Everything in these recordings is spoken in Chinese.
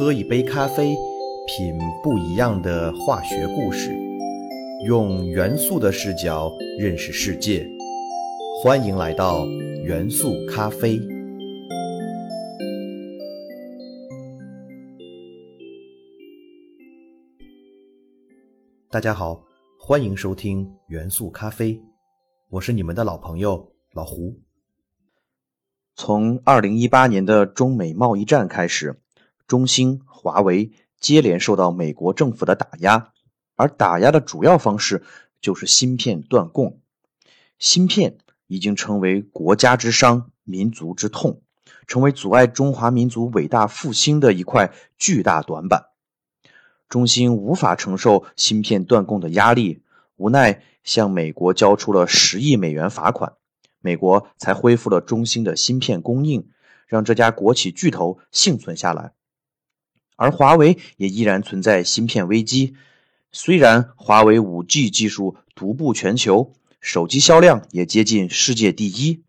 喝一杯咖啡，品不一样的化学故事，用元素的视角认识世界。欢迎来到元素咖啡。大家好，欢迎收听元素咖啡，我是你们的老朋友老胡。从二零一八年的中美贸易战开始，中兴、华为接连受到美国政府的打压，而打压的主要方式就是芯片断供。芯片已经成为国家之伤、民族之痛，成为阻碍中华民族伟大复兴的一块巨大短板。中兴无法承受芯片断供的压力，无奈向美国交出了十亿美元罚款，美国才恢复了中兴的芯片供应，让这家国企巨头幸存下来。而华为也依然存在芯片危机，虽然华为 5G 技术独步全球，手机销量也接近世界第一，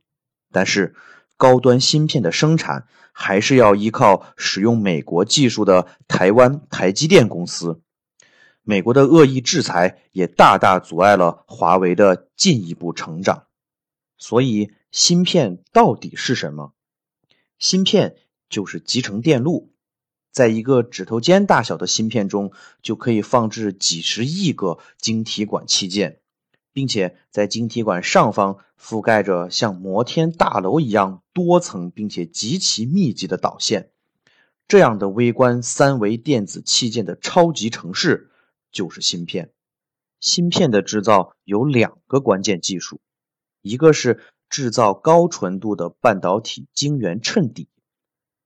但是高端芯片的生产。还是要依靠使用美国技术的台湾台积电公司。美国的恶意制裁也大大阻碍了华为的进一步成长。所以，芯片到底是什么？芯片就是集成电路，在一个指头尖大小的芯片中，就可以放置几十亿个晶体管器件。并且在晶体管上方覆盖着像摩天大楼一样多层并且极其密集的导线，这样的微观三维电子器件的超级城市就是芯片。芯片的制造有两个关键技术，一个是制造高纯度的半导体晶圆衬底，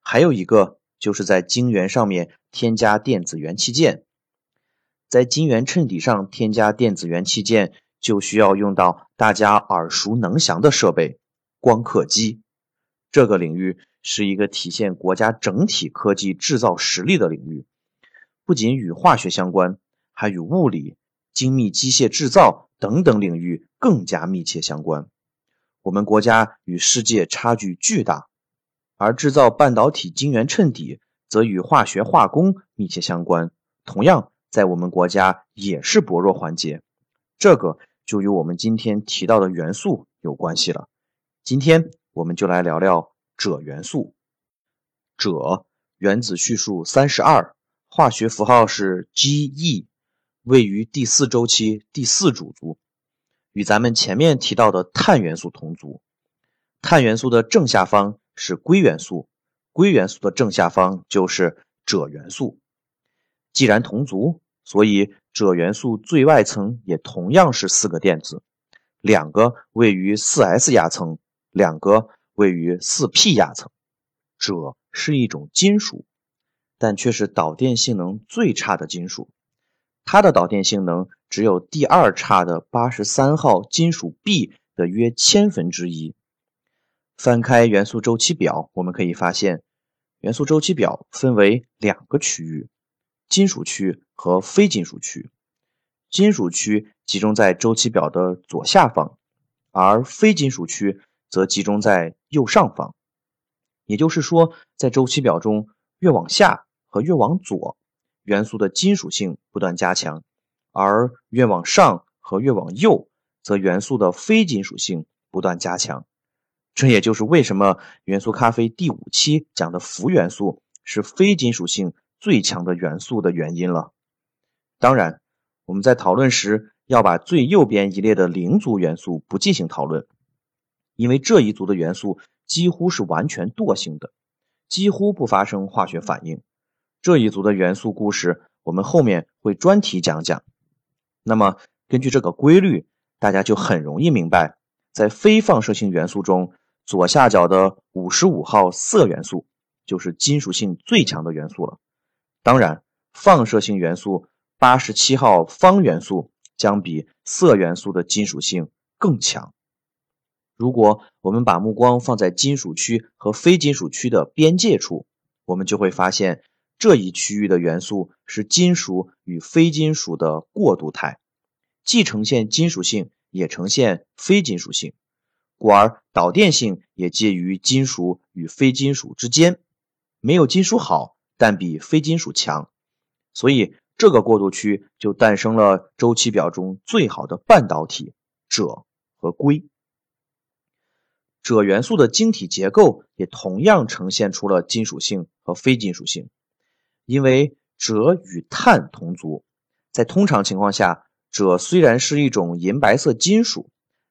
还有一个就是在晶圆上面添加电子元器件。在晶圆衬底上添加电子元器件。就需要用到大家耳熟能详的设备——光刻机。这个领域是一个体现国家整体科技制造实力的领域，不仅与化学相关，还与物理、精密机械制造等等领域更加密切相关。我们国家与世界差距巨大，而制造半导体晶圆衬底则与化学化工密切相关，同样在我们国家也是薄弱环节。这个。就与我们今天提到的元素有关系了。今天我们就来聊聊锗元素。锗原子序数三十二，化学符号是 Ge，位于第四周期第四主族，与咱们前面提到的碳元素同族。碳元素的正下方是硅元素，硅元素的正下方就是锗元素。既然同族，所以。锗元素最外层也同样是四个电子，两个位于四 s 压层，两个位于四 p 压层。锗是一种金属，但却是导电性能最差的金属，它的导电性能只有第二差的八十三号金属 B 的约千分之一。翻开元素周期表，我们可以发现，元素周期表分为两个区域。金属区和非金属区，金属区集中在周期表的左下方，而非金属区则集中在右上方。也就是说，在周期表中，越往下和越往左，元素的金属性不断加强；而越往上和越往右，则元素的非金属性不断加强。这也就是为什么元素咖啡第五期讲的氟元素是非金属性。最强的元素的原因了。当然，我们在讨论时要把最右边一列的零族元素不进行讨论，因为这一组的元素几乎是完全惰性的，几乎不发生化学反应。这一组的元素故事，我们后面会专题讲讲。那么，根据这个规律，大家就很容易明白，在非放射性元素中，左下角的五十五号铯元素就是金属性最强的元素了。当然，放射性元素八十七号方元素将比铯元素的金属性更强。如果我们把目光放在金属区和非金属区的边界处，我们就会发现这一区域的元素是金属与非金属的过渡态，既呈现金属性，也呈现非金属性，故而导电性也介于金属与非金属之间，没有金属好。但比非金属强，所以这个过渡区就诞生了周期表中最好的半导体锗和硅。锗元素的晶体结构也同样呈现出了金属性和非金属性，因为锗与碳同族，在通常情况下，锗虽然是一种银白色金属，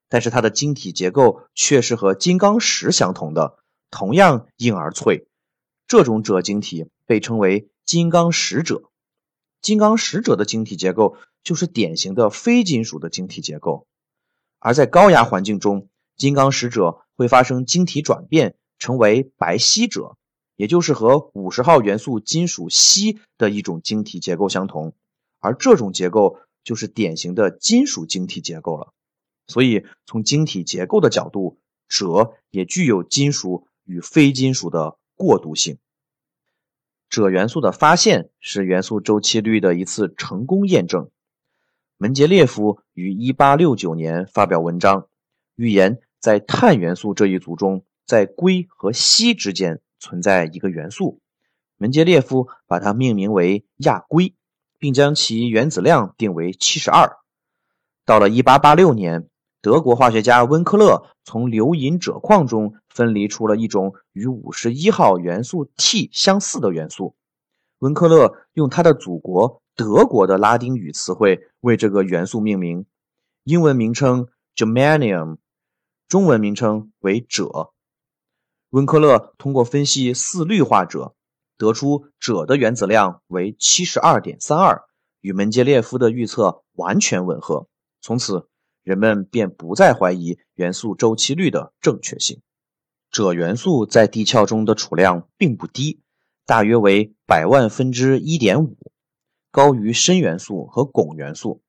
但是它的晶体结构却是和金刚石相同的，同样硬而脆。这种锗晶体被称为金刚石锗。金刚石锗的晶体结构就是典型的非金属的晶体结构，而在高压环境中，金刚石锗会发生晶体转变，成为白锡锗，也就是和五十号元素金属锡的一种晶体结构相同，而这种结构就是典型的金属晶体结构了。所以，从晶体结构的角度，锗也具有金属与非金属的过渡性。锗元素的发现是元素周期律的一次成功验证。门捷列夫于1869年发表文章。预言在碳元素这一组中，在硅和锡之间存在一个元素，门捷列夫把它命名为亚硅，并将其原子量定为七十二。到了1886年，德国化学家温克勒从硫银锗矿中分离出了一种与五十一号元素 T 相似的元素，温克勒用他的祖国德国的拉丁语词汇为这个元素命名，英文名称 Germanium。中文名称为锗。温克勒通过分析四氯化锗，得出锗的原子量为七十二点三二，与门捷列夫的预测完全吻合。从此，人们便不再怀疑元素周期律的正确性。锗元素在地壳中的储量并不低，大约为百万分之一点五，高于砷元素和汞元素。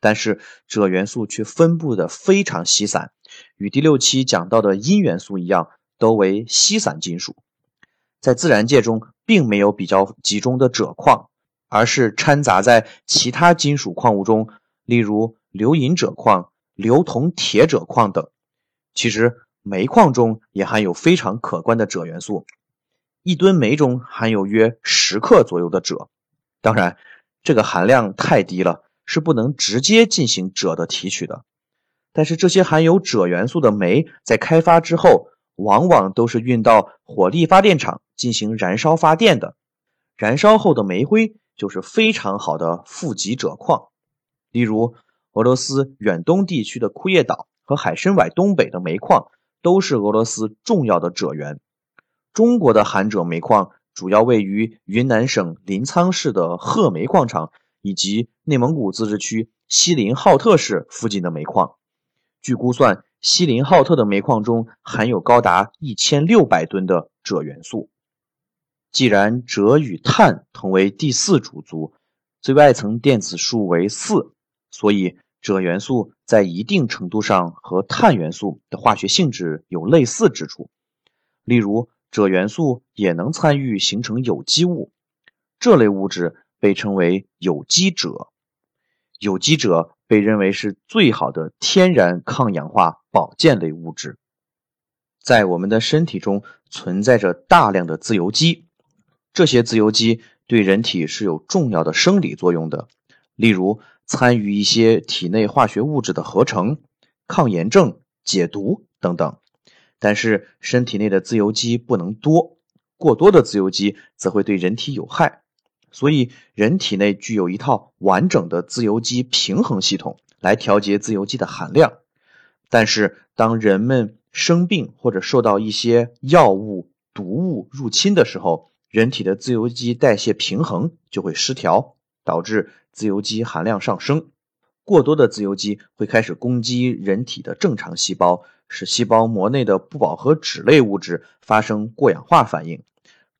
但是，锗元素却分布的非常稀散。与第六期讲到的铟元素一样，都为稀散金属。在自然界中，并没有比较集中的锗矿，而是掺杂在其他金属矿物中，例如硫银锗矿、硫铜铁锗矿等。其实，煤矿中也含有非常可观的锗元素，一吨煤中含有约十克左右的锗。当然，这个含量太低了，是不能直接进行锗的提取的。但是这些含有锗元素的煤在开发之后，往往都是运到火力发电厂进行燃烧发电的。燃烧后的煤灰就是非常好的富集锗矿。例如，俄罗斯远东地区的库页岛和海参崴东北的煤矿都是俄罗斯重要的锗源。中国的含锗煤矿主要位于云南省临沧市的褐煤矿场以及内蒙古自治区锡林浩特市附近的煤矿。据估算，锡林浩特的煤矿中含有高达一千六百吨的锗元素。既然锗与碳同为第四主族，最外层电子数为四，所以锗元素在一定程度上和碳元素的化学性质有类似之处。例如，锗元素也能参与形成有机物，这类物质被称为有机锗。有机锗。被认为是最好的天然抗氧化保健类物质。在我们的身体中存在着大量的自由基，这些自由基对人体是有重要的生理作用的，例如参与一些体内化学物质的合成、抗炎症、解毒等等。但是身体内的自由基不能多，过多的自由基则会对人体有害。所以，人体内具有一套完整的自由基平衡系统来调节自由基的含量。但是，当人们生病或者受到一些药物、毒物入侵的时候，人体的自由基代谢平衡就会失调，导致自由基含量上升。过多的自由基会开始攻击人体的正常细胞，使细胞膜内的不饱和脂类物质发生过氧化反应。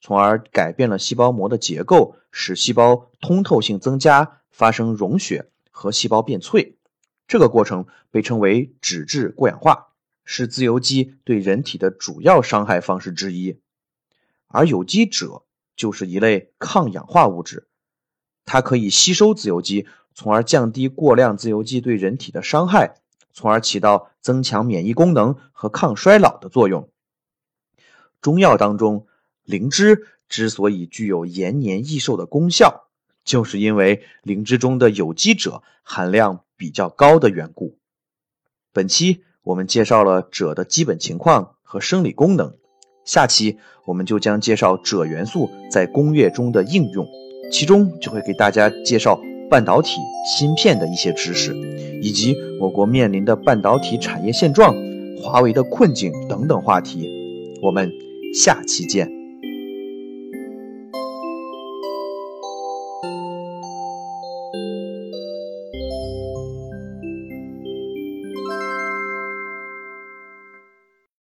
从而改变了细胞膜的结构，使细胞通透性增加，发生溶血和细胞变脆。这个过程被称为脂质过氧化，是自由基对人体的主要伤害方式之一。而有机锗就是一类抗氧化物质，它可以吸收自由基，从而降低过量自由基对人体的伤害，从而起到增强免疫功能和抗衰老的作用。中药当中。灵芝之所以具有延年益寿的功效，就是因为灵芝中的有机锗含量比较高的缘故。本期我们介绍了锗的基本情况和生理功能，下期我们就将介绍锗元素在工业中的应用，其中就会给大家介绍半导体、芯片的一些知识，以及我国面临的半导体产业现状、华为的困境等等话题。我们下期见。